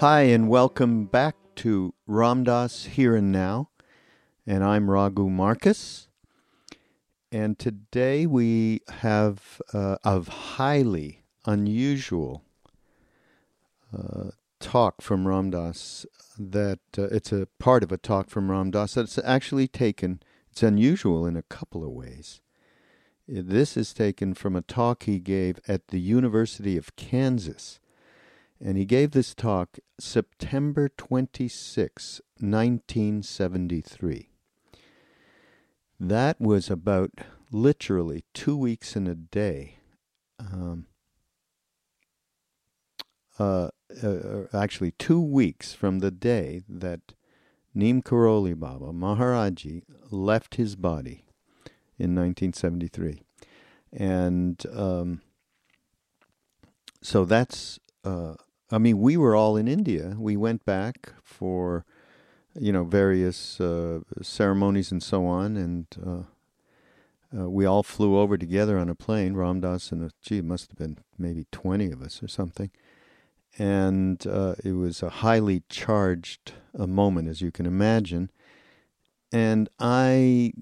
Hi, and welcome back to Ram Dass Here and Now. And I'm Raghu Markus. And today we have uh, a highly unusual uh, talk from Ram Dass that uh, it's a part of a talk from Ram Dass that's actually taken, it's unusual in a couple of ways. This is taken from a talk he gave at the University of Kansas and he gave this talk September 26, 1973. That was about literally two weeks in a day. Um, uh, uh, actually, two weeks from the day that Neem Karoli Baba, Maharaji, left his body in 1973. And um, so that's uh, I mean, we were all in India. We went back for, you know, various uh, ceremonies and so on, and uh, uh, we all flew over together on a plane. Ram Dass and gee, it must have been maybe twenty of us or something, and uh, it was a highly charged uh, moment, as you can imagine. And I,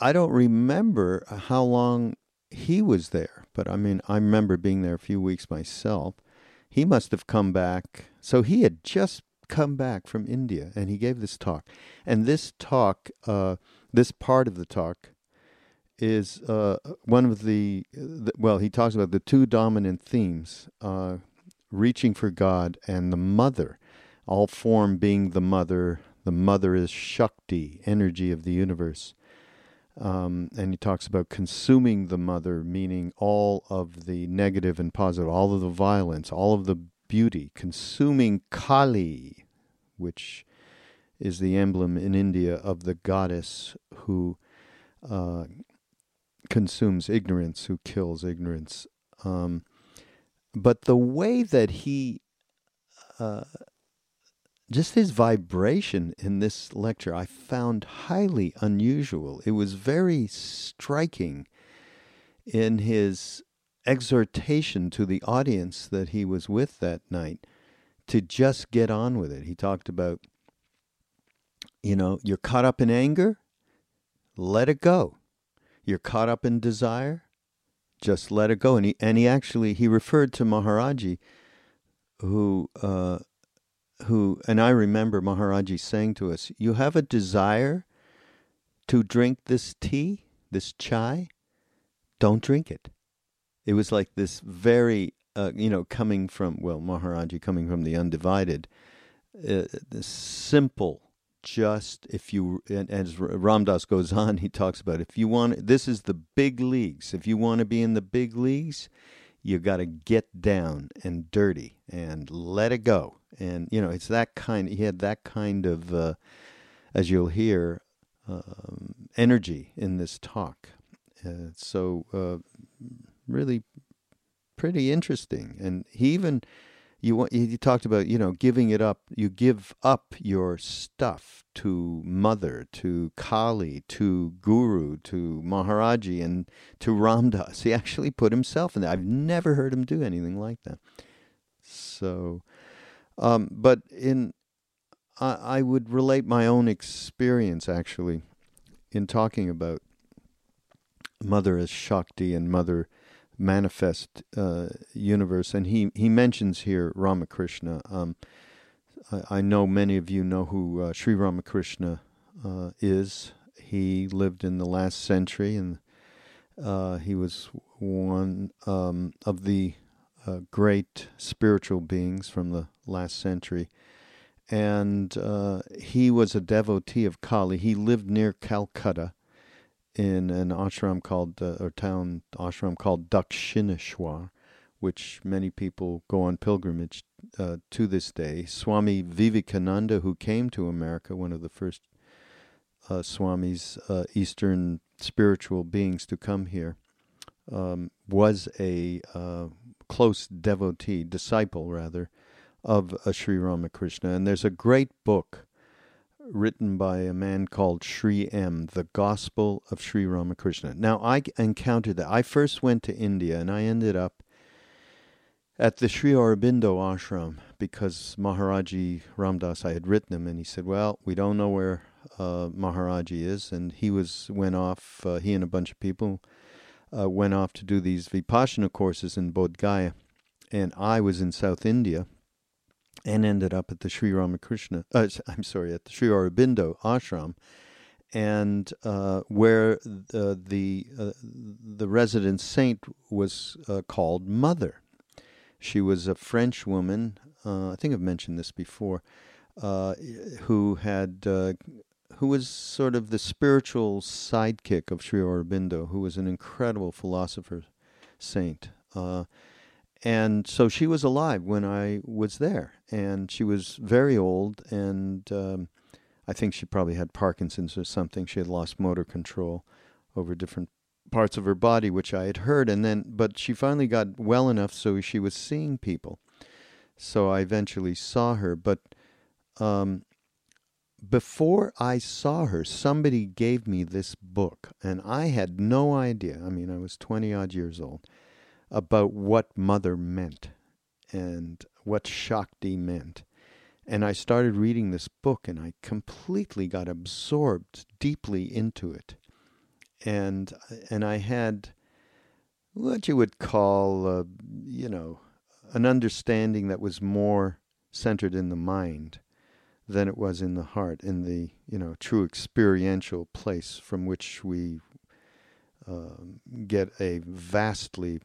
I don't remember how long he was there, but I mean, I remember being there a few weeks myself he must have come back. So he had just come back from India and he gave this talk. And this talk, uh, this part of the talk, is uh, one of the, the, well, he talks about the two dominant themes uh, reaching for God and the mother, all form being the mother. The mother is Shakti, energy of the universe. Um, and he talks about consuming the mother, meaning all of the negative and positive, all of the violence, all of the beauty, consuming Kali, which is the emblem in India of the goddess who uh, consumes ignorance, who kills ignorance. Um, but the way that he uh, just his vibration in this lecture I found highly unusual. It was very striking in his exhortation to the audience that he was with that night to just get on with it. He talked about, you know, you're caught up in anger, let it go. You're caught up in desire, just let it go. And he, and he actually, he referred to Maharaji, who, uh, who, and I remember Maharaji saying to us, You have a desire to drink this tea, this chai? Don't drink it. It was like this very, uh, you know, coming from, well, Maharaji coming from the undivided, uh, simple, just if you, and as Ram Dass goes on, he talks about if you want, this is the big leagues. If you want to be in the big leagues, you got to get down and dirty and let it go. And you know, it's that kind. He had that kind of, uh, as you'll hear, um, energy in this talk. Uh, so uh, really, pretty interesting. And he even you he talked about you know giving it up you give up your stuff to mother to kali to guru to maharaji and to ram dass. He actually put himself in there. I've never heard him do anything like that. So um, but in I, I would relate my own experience actually in talking about mother as shakti and mother manifest uh, universe, and he he mentions here Ramakrishna. Um, I, I, know many of you know who uh, Sri Ramakrishna uh, is. He lived in the last century, and uh, he was one um, of the uh, great spiritual beings from the last century. And uh, he was a devotee of Kali. He lived near Calcutta in an ashram called, uh, or town ashram called Dakshineshwar, which many people go on pilgrimage uh, to this day. Swami Vivekananda, who came to America, one of the first uh, Swamis, uh, Eastern spiritual beings to come here, um, was a uh, close devotee, disciple rather, of uh, Sri Ramakrishna. And there's a great book written by a man called Sri M, The Gospel of Sri Ramakrishna. Now, I encountered that. I first went to India and I ended up at the Sri Aurobindo ashram because Maharaji Ram Dass, I had written him, and he said, "Well, we don't know where uh, Maharaji is," and he was went off. Uh, he and a bunch of people uh, went off to do these vipassana courses in Bodh Gaya, and I was in South India, and ended up at the Sri Ramakrishna. Uh, I'm sorry, at the Sri Aurobindo ashram, and uh, where the the, uh, the resident saint was called Mother she was a French woman. Uh, I think I've mentioned this before. Uh, who had uh, who was sort of the spiritual sidekick of Sri Aurobindo, who was an incredible philosopher saint. Uh, and so she was alive when I was there, and she was very old, and um, I think she probably had Parkinson's or something. She had lost motor control over different parts of her body, which I had heard, and then, but she finally got well enough so she was seeing people. So I eventually saw her, but um, before I saw her, somebody gave me this book, and I had no idea. I mean, I was 20 odd years old about what mother meant and what Shakti meant. And I started reading this book, and I completely got absorbed deeply into it and and I had what you would call, uh, you know, an understanding that was more centered in the mind than it was in the heart, in the you know true experiential place from which we uh, get a vastly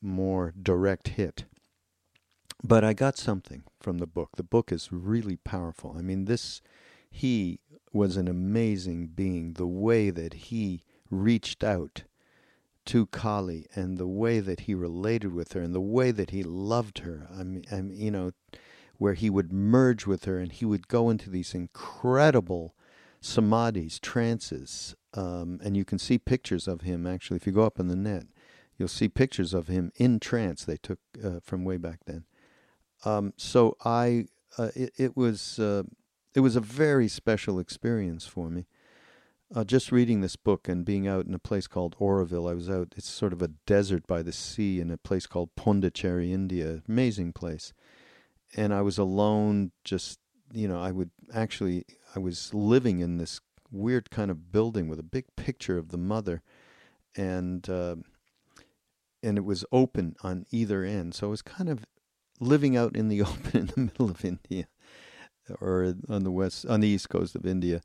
more direct hit. But I got something from the book. The book is really powerful. I mean, this he was an amazing being. The way that he reached out to Kali and the way that he related with her and the way that he loved her. I mean, I mean, you know, where he would merge with her and he would go into these incredible samadhis, trances. Um, and you can see pictures of him actually. If you go up on the net, you'll see pictures of him in trance they took uh, from way back then. Um, so I, uh, it, it was, uh, it was a very special experience for me uh, just reading this book and being out in a place called Auroville, I was out. It's sort of a desert by the sea in a place called Pondicherry, India. Amazing place. And I was alone. Just you know, I would actually I was living in this weird kind of building with a big picture of the mother, and uh, and it was open on either end. So I was kind of living out in the open in the middle of India, or on the west on the east coast of India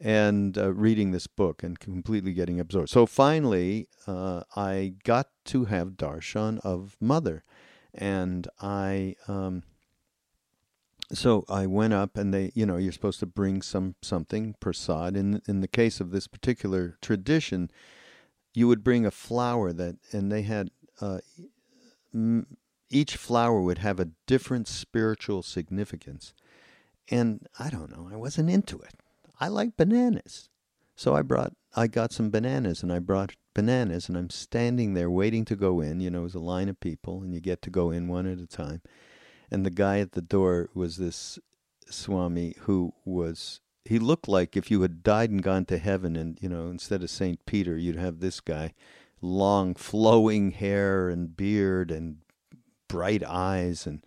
and uh, reading this book and completely getting absorbed. So finally, uh, I got to have darshan of mother, and I. Um, so I went up, and they, you know, you're supposed to bring some something prasad. In in the case of this particular tradition, you would bring a flower that, and they had uh, each flower would have a different spiritual significance. And I don't know, I wasn't into it. I like bananas. So I brought, I got some bananas and I brought bananas and I'm standing there waiting to go in. You know, it was a line of people and you get to go in one at a time. And the guy at the door was this Swami who was, he looked like if you had died and gone to heaven and, you know, instead of St. Peter, you'd have this guy, long flowing hair and beard and bright eyes and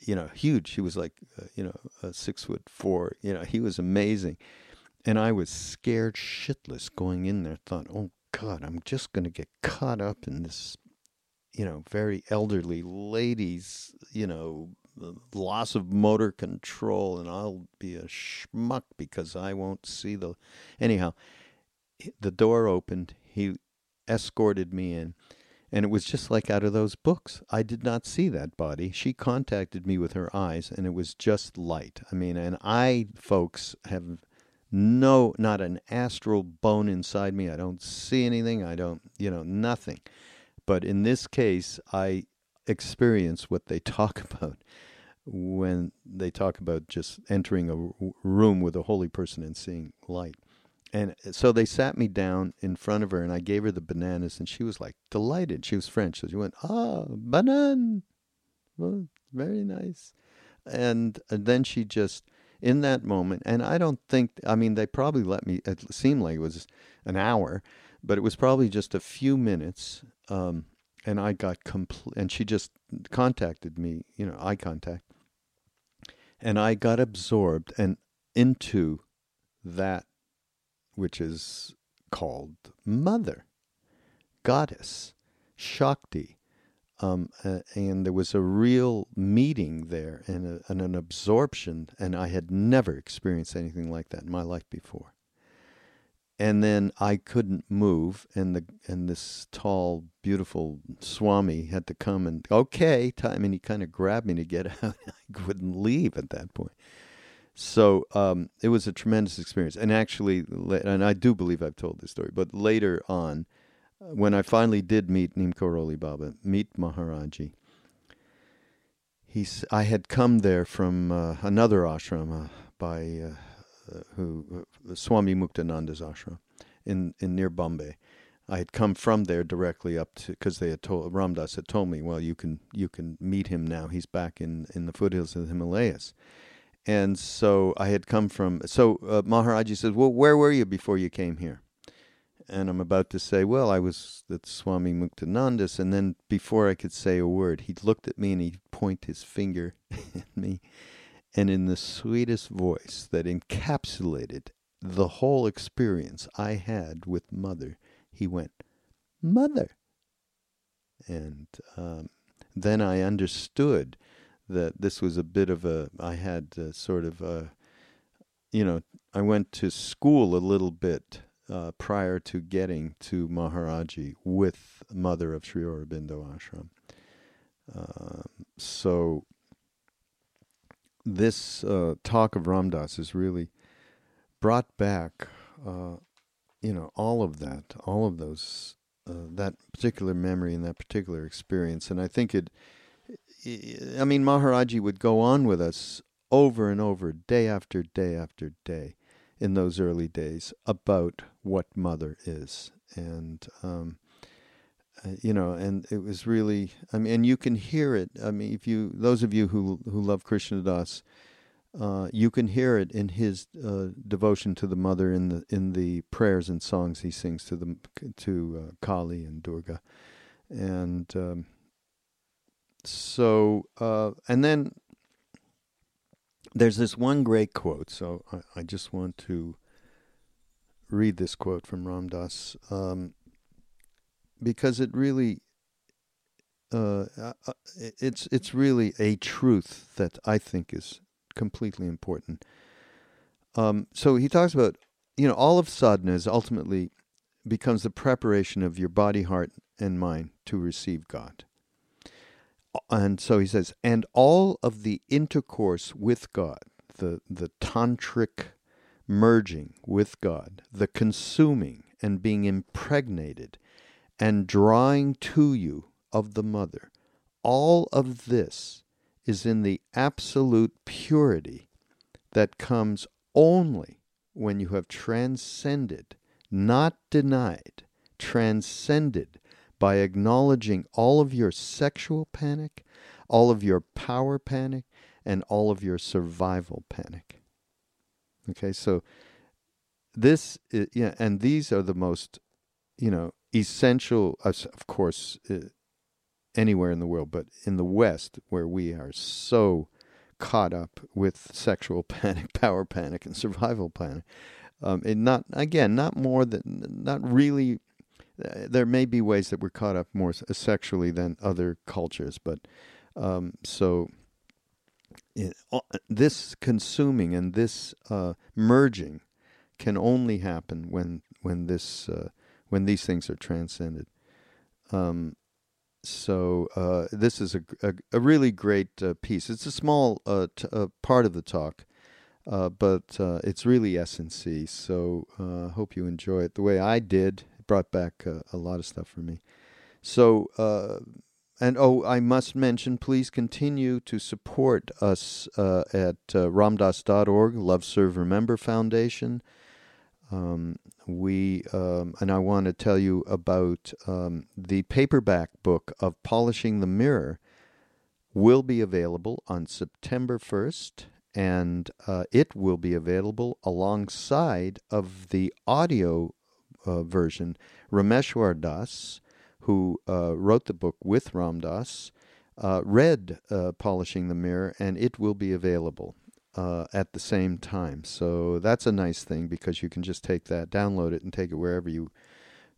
you know, huge. He was like, uh, you know, uh, six foot four. You know, he was amazing. And I was scared shitless going in there. Thought, oh God, I'm just going to get caught up in this, you know, very elderly lady's, you know, loss of motor control, and I'll be a schmuck because I won't see the. Anyhow, the door opened. He escorted me in. And it was just like out of those books. I did not see that body. She contacted me with her eyes, and it was just light. I mean, and I, folks, have no, not an astral bone inside me. I don't see anything. I don't, you know, nothing. But in this case, I experience what they talk about when they talk about just entering a room with a holy person and seeing light. And so they sat me down in front of her, and I gave her the bananas, and she was like delighted. She was French, so she went, "Ah, banana, well, very nice." And, and then she just, in that moment, and I don't think, I mean, they probably let me. It seemed like it was an hour, but it was probably just a few minutes. Um, and I got complete, and she just contacted me, you know, eye contact, and I got absorbed and into that which is called Mother, Goddess, Shakti. Um, uh, and there was a real meeting there and, a, and an absorption, and I had never experienced anything like that in my life before. And then I couldn't move, and the and this tall, beautiful Swami had to come and okay, time, and he kind of grabbed me to get out. I couldn't leave at that point. So um, it was a tremendous experience. And actually, and I do believe I've told this story, but later on, when I finally did meet Neem Karoli Baba, meet Maharaji, he's, I had come there from uh, another ashram uh, by uh, uh who uh, Swami Muktananda's ashram in, in near Bombay. I had come from there directly up to because they had told Ram Dass had told me, well, you can you can meet him now. He's back in in the foothills of the Himalayas. And so I had come from. So uh, Maharaji says, "Well, where were you before you came here?" And I'm about to say, "Well, I was at Swami Muktananda's," and then before I could say a word, he looked at me and he pointed his finger at me, and in the sweetest voice that encapsulated the whole experience I had with Mother, he went, "Mother," and um, then I understood that this was a bit of a I had sort of a you know I went to school a little bit uh, prior to getting to Maharaji with Mother of Sri Aurobindo Ashram. Uh, so this uh, talk of Ram Dass has really brought back, uh, you know, all of that, all of those, uh, that particular memory and that particular experience, and I think it I mean, Maharaji would go on with us over and over, day after day after day, in those early days about what mother is, and um, uh, you know, and it was really, I mean, and you can hear it. I mean, if you, those of you who who love Krishna Das, uh, you can hear it in his uh, devotion to the mother in the in the prayers and songs he sings to the to uh, Kali and Durga, and um, so, uh, and then there's this one great quote. So I, I, just want to read this quote from Ram Dass um, because it really. Uh, uh, uh, it's it's really a truth that I think is completely important. Um, so he talks about, you know, all of sadhana ultimately becomes the preparation of your body, heart, and mind to receive God and so he says, and all of the intercourse with God, the, the tantric merging with God, the consuming and being impregnated and drawing to you of the mother, all of this is in the absolute purity that comes only when you have transcended, not denied, transcended by acknowledging all of your sexual panic, all of your power panic, and all of your survival panic. Okay, so this, is, yeah, and these are the most, you know, essential, of course, uh, anywhere in the world, but in the West, where we are so caught up with sexual panic, power panic, and survival panic. Um, and not again, not more than, not really there may be ways that we're caught up more sexually than other cultures, but um, so it, uh, this consuming and this uh, merging can only happen when when this uh, when these things are transcended. Um, so uh, this is a, a, a really great uh, piece. It's a small uh, uh, part of the talk, uh, but uh, it's really essency. So I hope you enjoy it the way I did. Brought back a lot of stuff for me. So and oh, I must mention, please continue to support us at ramdass.org, Love Serve Remember Foundation. Um, we um, and I want to tell you about um, the paperback book of Polishing the Mirror will be available on September 1st and uh, it will be available alongside of the audio uh, version. Rameshwar Das, who uh, wrote the book with Ram Dass, uh, read uh, Polishing the Mirror, and it will be available uh, at the same time. So that's a nice thing because you can just take that, download it, and take it wherever you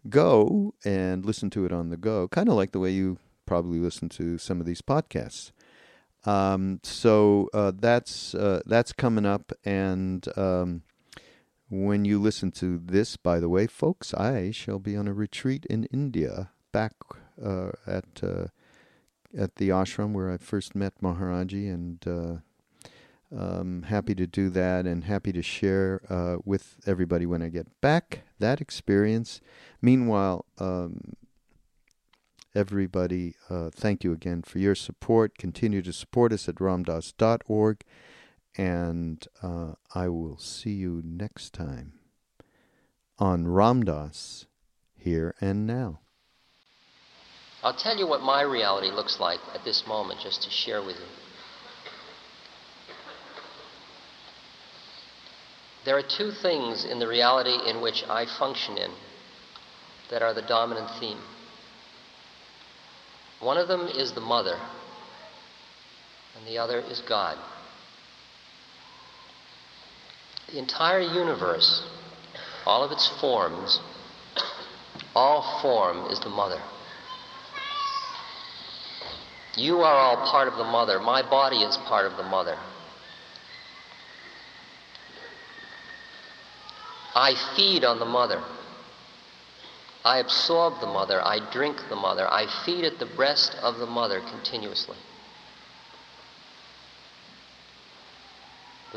go and listen to it on the go, kind of like the way you probably listen to some of these podcasts. Um, so uh, that's uh, that's coming up, and um, when you listen to this, by the way, folks, I shall be on a retreat in India, back uh, at uh, at the ashram where I first met Maharaji, and uh, um, happy to do that and happy to share uh, with everybody when I get back that experience. Meanwhile, um, everybody, uh, thank you again for your support. Continue to support us at ramdass.org, and uh, I will see you next time on Ram Dass Here and Now. I'll tell you what my reality looks like at this moment, just to share with you. There are two things in the reality in which I function in that are the dominant theme. One of them is the mother, and the other is God. The entire universe, all of its forms, all form is the mother. You are all part of the mother. My body is part of the mother. I feed on the mother. I absorb the mother. I drink the mother. I feed at the breast of the mother continuously.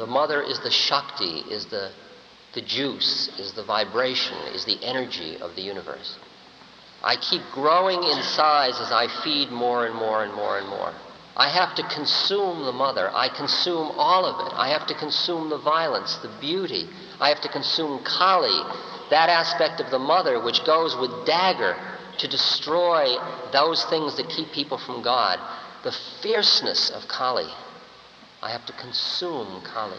The mother is the Shakti, is the, the juice, is the vibration, is the energy of the universe. I keep growing in size as I feed more and more and more and more. I have to consume the mother. I consume all of it. I have to consume the violence, the beauty. I have to consume Kali, that aspect of the mother which goes with dagger to destroy those things that keep people from God. The fierceness of Kali. I have to consume Kali.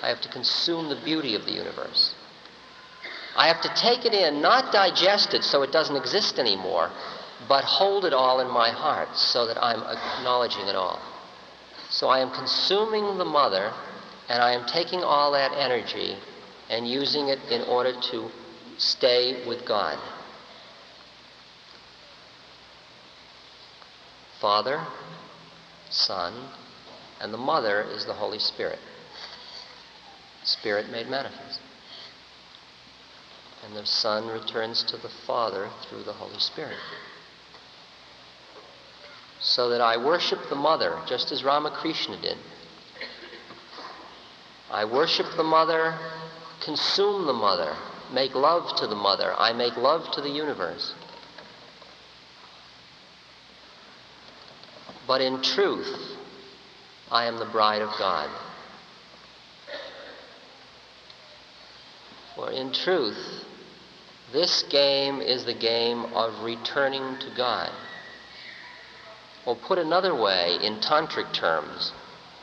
I have to consume the beauty of the universe. I have to take it in, not digest it so it doesn't exist anymore, but hold it all in my heart so that I'm acknowledging it all. So I am consuming the mother, and I am taking all that energy and using it in order to stay with God. Father, Son, and the Mother is the Holy Spirit. Spirit made manifest. And the Son returns to the Father through the Holy Spirit so that I worship the mother just as Ramakrishna did. I worship the mother, consume the mother, make love to the mother. I make love to the universe. But in truth, I am the bride of God. For in truth, this game is the game of returning to God. Or put another way, in tantric terms,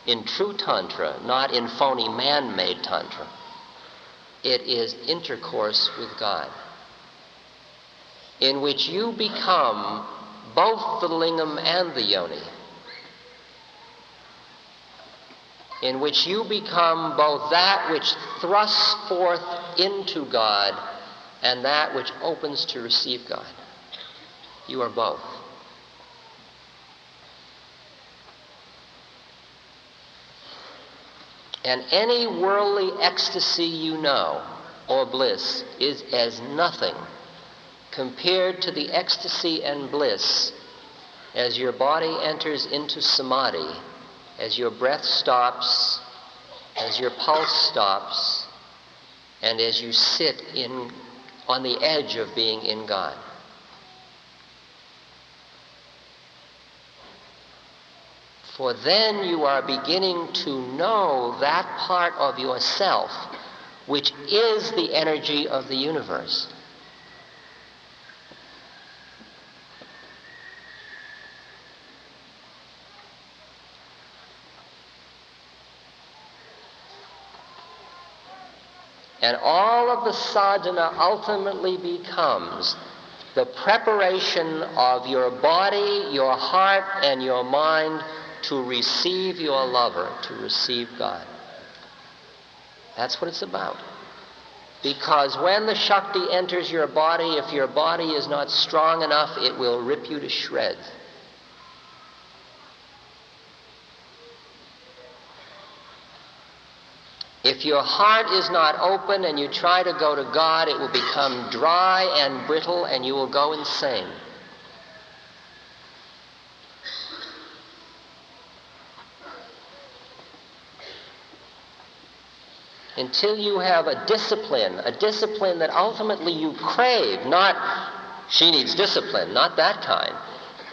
in true tantra, not in phony man made tantra, it is intercourse with God, in which you become both the lingam and the yoni, in which you become both that which thrusts forth into God and that which opens to receive God. You are both. And any worldly ecstasy you know or bliss is as nothing compared to the ecstasy and bliss as your body enters into samadhi, as your breath stops, as your pulse stops, and as you sit in, on the edge of being in God. For then you are beginning to know that part of yourself which is the energy of the universe. And all of the sadhana ultimately becomes the preparation of your body, your heart, and your mind to receive your lover, to receive God. That's what it's about. Because when the Shakti enters your body, if your body is not strong enough, it will rip you to shreds. If your heart is not open and you try to go to God, it will become dry and brittle and you will go insane. Until you have a discipline, a discipline that ultimately you crave, not she needs discipline, not that kind,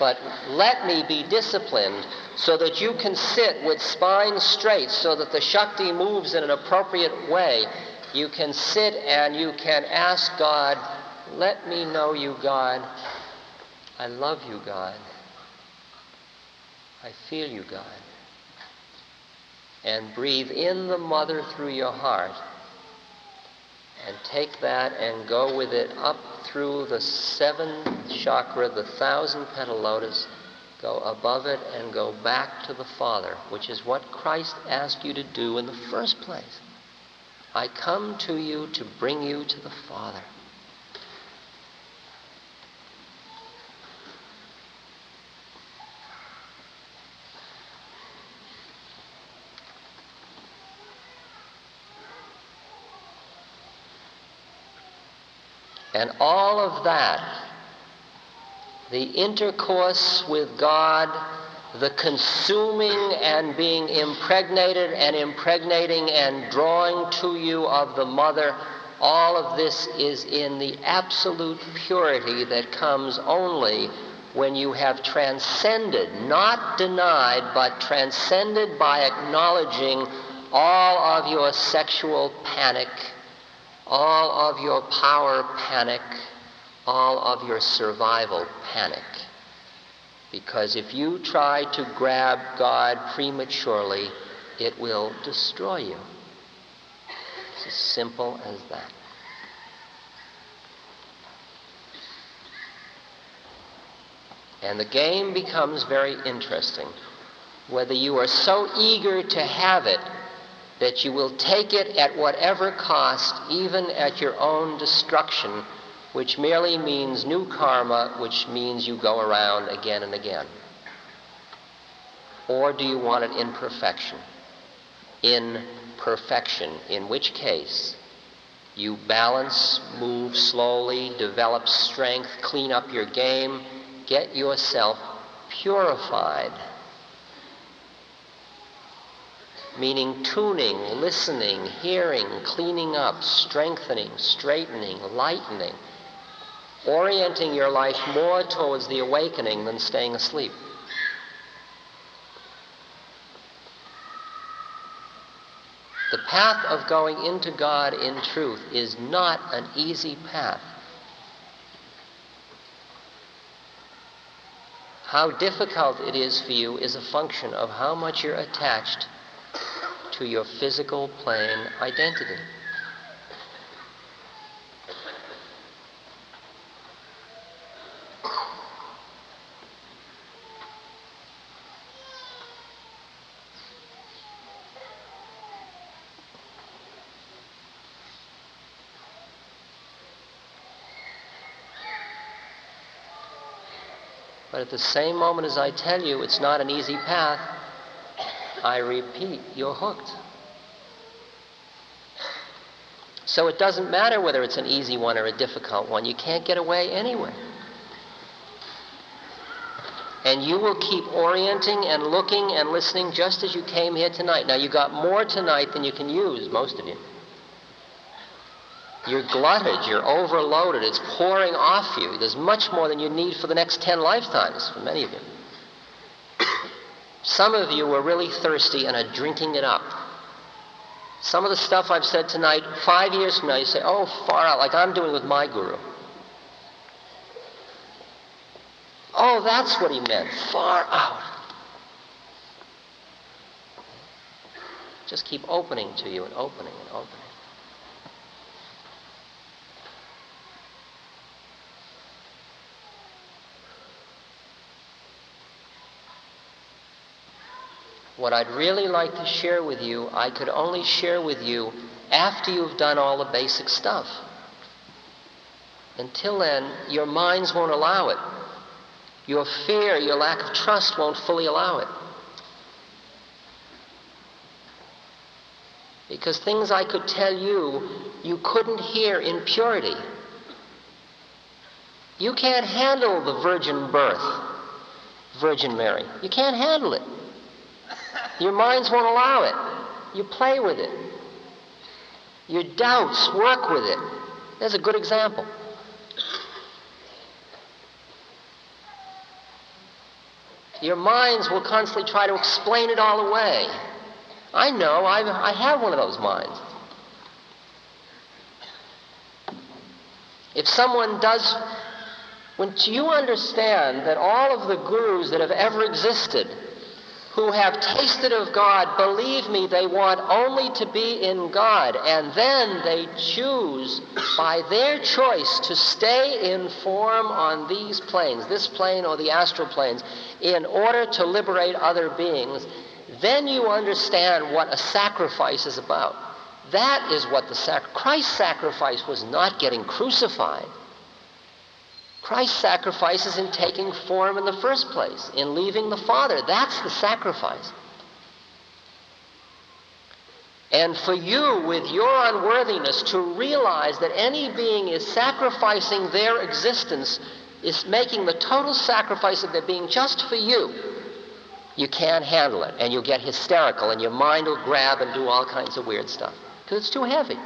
but let me be disciplined so that you can sit with spine straight so that the Shakti moves in an appropriate way. You can sit and you can ask God, let me know you, God. I love you, God. I feel you, God. And breathe in the mother through your heart. And take that and go with it up through the seventh chakra, the thousand petal lotus go above it and go back to the Father, which is what Christ asked you to do in the first place. I come to you to bring you to the Father. And all of that the intercourse with God, the consuming and being impregnated and impregnating and drawing to you of the mother, all of this is in the absolute purity that comes only when you have transcended, not denied, but transcended by acknowledging all of your sexual panic, all of your power panic, all of your survival panic. Because if you try to grab God prematurely, it will destroy you. It's as simple as that. And the game becomes very interesting. Whether you are so eager to have it that you will take it at whatever cost, even at your own destruction, which merely means new karma, which means you go around again and again? Or do you want it in perfection? In perfection, in which case you balance, move slowly, develop strength, clean up your game, get yourself purified. Meaning tuning, listening, hearing, cleaning up, strengthening, straightening, lightening orienting your life more towards the awakening than staying asleep. The path of going into God in truth is not an easy path. How difficult it is for you is a function of how much you're attached to your physical plane identity. But at the same moment as I tell you it's not an easy path, I repeat, you're hooked. So it doesn't matter whether it's an easy one or a difficult one. You can't get away anyway. And you will keep orienting and looking and listening just as you came here tonight. Now, you got more tonight than you can use, most of you. You're glutted, you're overloaded, it's pouring off you. There's much more than you need for the next 10 lifetimes, for many of you. Some of you were really thirsty and are drinking it up. Some of the stuff I've said tonight, five years from now, you say, oh, far out, like I'm doing with my guru. Oh, that's what he meant, far out. Just keep opening to you and opening and opening. What I'd really like to share with you, I could only share with you after you've done all the basic stuff. Until then, your minds won't allow it. Your fear, your lack of trust won't fully allow it. Because things I could tell you, you couldn't hear in purity. You can't handle the virgin birth, Virgin Mary. You can't handle it. Your minds won't allow it. You play with it. Your doubts work with it. There's a good example. Your minds will constantly try to explain it all away. I know, I've, I have one of those minds. If someone does, when you understand that all of the gurus that have ever existed who have tasted of God, believe me, they want only to be in God. And then they choose by their choice to stay in form on these planes, this plane or the astral planes, in order to liberate other beings. Then you understand what a sacrifice is about. That is what the sac- Christ's sacrifice was not getting crucified. Christ's sacrifice is in taking form in the first place, in leaving the Father. That's the sacrifice. And for you, with your unworthiness, to realize that any being is sacrificing their existence, is making the total sacrifice of their being just for you, you can't handle it. And you'll get hysterical, and your mind will grab and do all kinds of weird stuff because it's too heavy.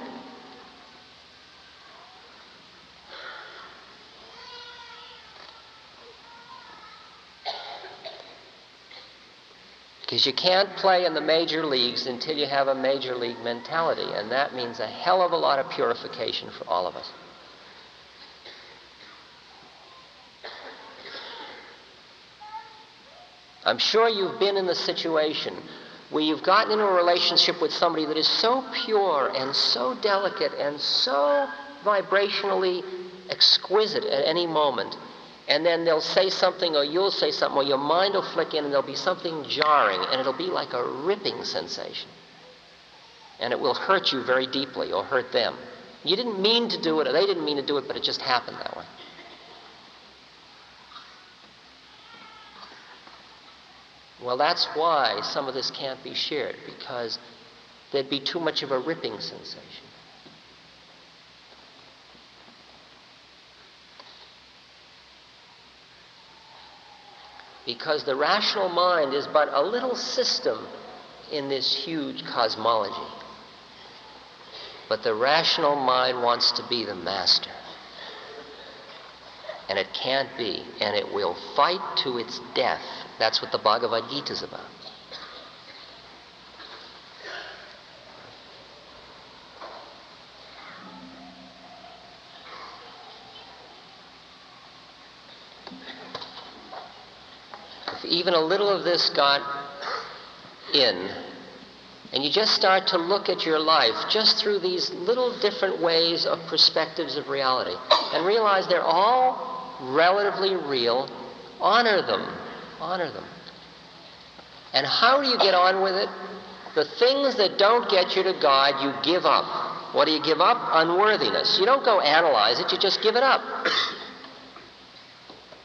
Because you can't play in the major leagues until you have a major league mentality, and that means a hell of a lot of purification for all of us. I'm sure you've been in the situation where you've gotten into a relationship with somebody that is so pure and so delicate and so vibrationally exquisite at any moment and then they'll say something or you'll say something or your mind will flick in and there'll be something jarring and it'll be like a ripping sensation. And it will hurt you very deeply or hurt them. You didn't mean to do it or they didn't mean to do it, but it just happened that way. Well, that's why some of this can't be shared because there'd be too much of a ripping sensation. Because the rational mind is but a little system in this huge cosmology. But the rational mind wants to be the master. And it can't be, and it will fight to its death. That's what the Bhagavad Gita is about. Even a little of this got in, and you just start to look at your life just through these little different ways of perspectives of reality and realize they're all relatively real, honor them. Honor them. And how do you get on with it? The things that don't get you to God, you give up. What do you give up? Unworthiness. You don't go analyze it, you just give it up.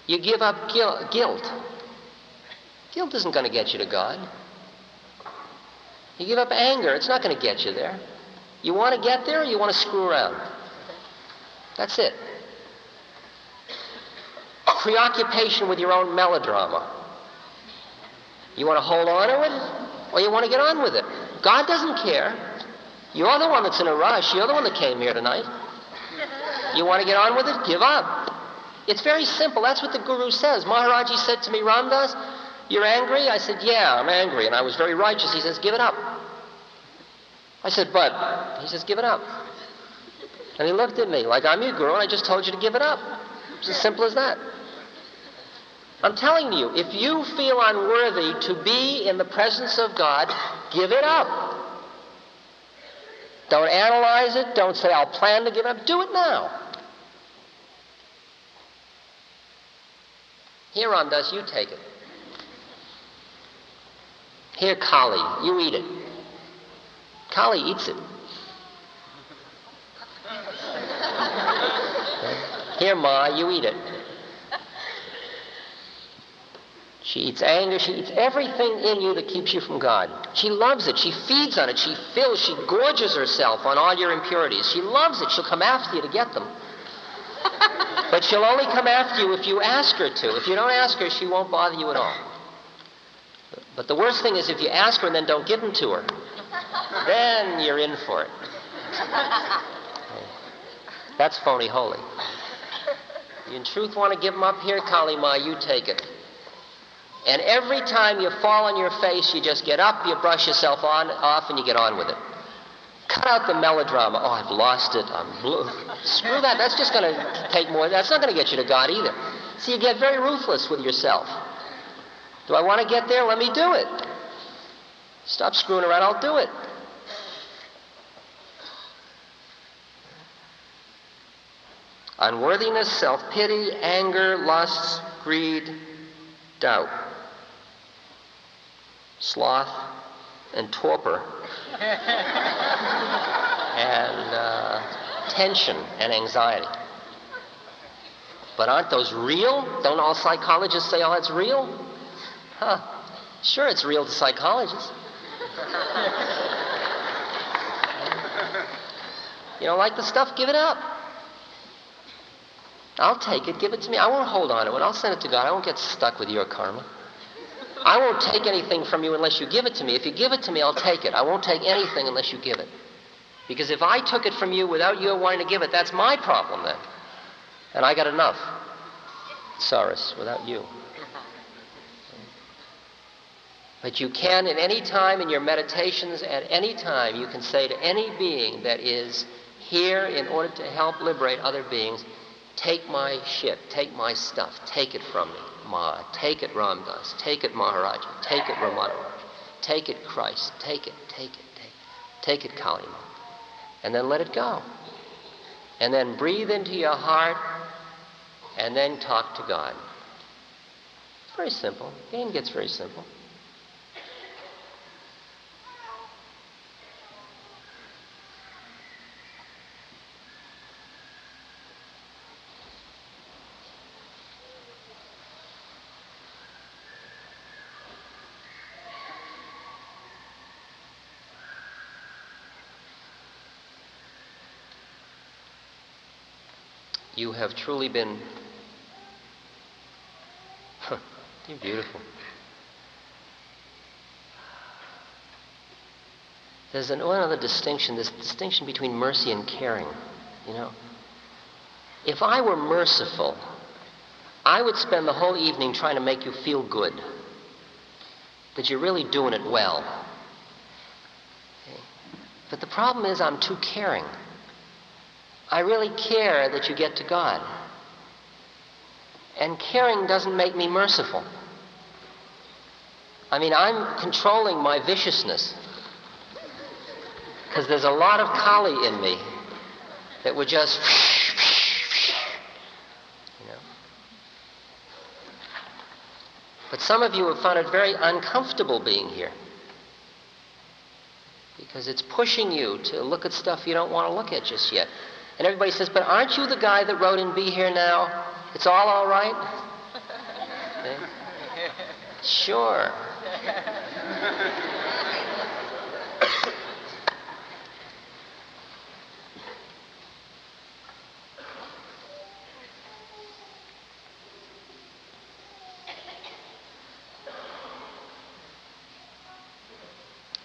You give up guilt. Guilt isn't going to get you to God. You give up anger, it's not going to get you there. You want to get there or you want to screw around? That's it. Preoccupation with your own melodrama. You want to hold on to it or you want to get on with it? God doesn't care. You're the one that's in a rush. You're the one that came here tonight. You want to get on with it? Give up. It's very simple. That's what the Guru says. Maharaji said to me, Ram Dass, you're angry? I said, Yeah, I'm angry. And I was very righteous. He says, Give it up. I said, But. He says, Give it up. And he looked at me like I'm your guru and I just told you to give it up. It's as simple as that. I'm telling you, if you feel unworthy to be in the presence of God, give it up. Don't analyze it. Don't say, I'll plan to give it up. Do it now. Here, on Ram Dass, you take it. Here, Kali, you eat it. Kali eats it. Here, Ma, you eat it. She eats anger. She eats everything in you that keeps you from God. She loves it. She feeds on it. She fills. She gorges herself on all your impurities. She loves it. She'll come after you to get them. but she'll only come after you if you ask her to. If you don't ask her, she won't bother you at all. But the worst thing is if you ask her and then don't give them to her. Then you're in for it. That's phony holy. You in truth want to give them up here, Kali Ma, you take it. And every time you fall on your face, you just get up, you brush yourself on, off, and you get on with it. Cut out the melodrama. Oh, I've lost it. I'm blue. Screw that. That's just going to take more. That's not going to get you to God either. See, you get very ruthless with yourself. Do I want to get there? Let me do it. Stop screwing around. I'll do it. Unworthiness, self pity, anger, lusts, greed, doubt sloth, and torpor, and uh, tension and anxiety. But aren't those real? Don't all psychologists say, oh, that's real? Huh. Sure, it's real to psychologists. you don't like the stuff? Give it up. I'll take it. Give it to me. I won't hold on to it. I'll send it to God. I won't get stuck with your karma. I won't take anything from you unless you give it to me. If you give it to me, I'll take it. I won't take anything unless you give it. Because if I took it from you without you wanting to give it, that's my problem then. And I got enough. Saras, without you. But you can, at any time in your meditations, at any time, you can say to any being that is here in order to help liberate other beings, take my shit, take my stuff, take it from me. Ma, take it Ram Dass, take it Maharajji, take it Ramana, take it Christ, take it, take it, take it, take it Kali Ma. And then let it go. And then breathe into your heart and then talk to God. Very simple. The game gets very simple. You have truly been. You're beautiful. There's an, one other distinction, this distinction between mercy and caring. You know, if I were merciful, I would spend the whole evening trying to make you feel good, that you're really doing it well. Okay? But the problem is, I'm too caring. I really care that you get to God. And caring doesn't make me merciful. I mean, I'm controlling my viciousness. Because there's a lot of Kali in me that would just. You know. But some of you have found it very uncomfortable being here. Because it's pushing you to look at stuff you don't want to look at just yet. And everybody says, But aren't you the guy that wrote in Be Here Now? It's all all right? Okay. Sure.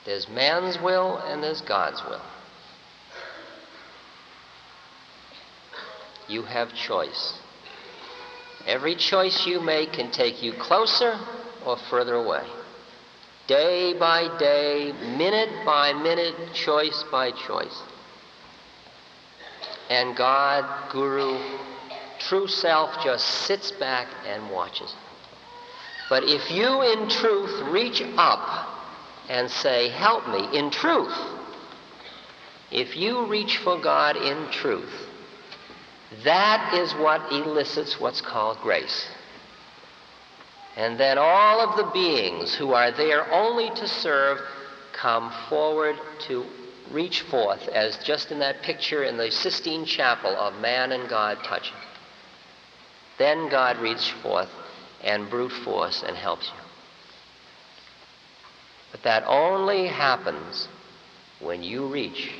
there's man's will and there's God's will. You have choice. Every choice you make can take you closer or further away. Day by day, minute by minute, choice by choice. And God, Guru, true self just sits back and watches. But if you in truth reach up and say, Help me, in truth, if you reach for God in truth, that is what elicits what's called grace. And then all of the beings who are there only to serve come forward to reach forth, as just in that picture in the Sistine Chapel of man and God touching. Then God reaches forth and brute force and helps you. But that only happens when you reach.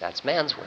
That's man's will.